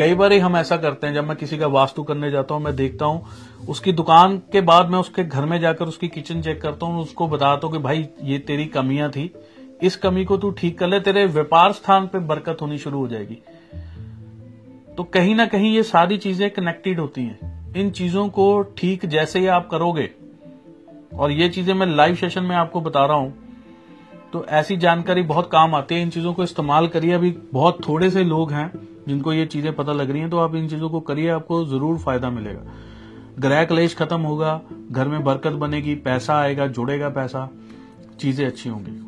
कई बार ही हम ऐसा करते हैं, जब मैं किसी का वास्तु करने जाता हूँ, मैं देखता हूँ, उसकी दुकान के बाद मैं उसके घर में जाकर उसकी किचन चेक करता हूँ, उसको बताता हूँ कि भाई, ये तेरी कमियाँ थी। इस कमी को तू ठीक कर ले, तेरे व्यापार स्थान पे बरकत होनी शुरू हो जाएगी। तो कहीं ना कहीं ये सारी चीज़ें कनेक्टेड होती हैं। इन चीज़ों को ठीक जैसे ही आप करोगे, और ये चीज़ें मैं लाइव सेशन में आपको बता रहा हूँ तो ऐसी जानकारी बहुत काम आती है। इन चीज़ों को इस्तेमाल करिए। अभी बहुत थोड़े से लोग हैं जिनको ये चीज़ें पता लग रही हैं तो आप इन चीज़ों को करिए, आपको ज़रूर फ़ायदा मिलेगा। ग्रह क्लेश खत्म होगा, घर में बरकत बनेगी, पैसा आएगा, जुड़ेगा पैसा, चीज़ें अच्छी होंगी।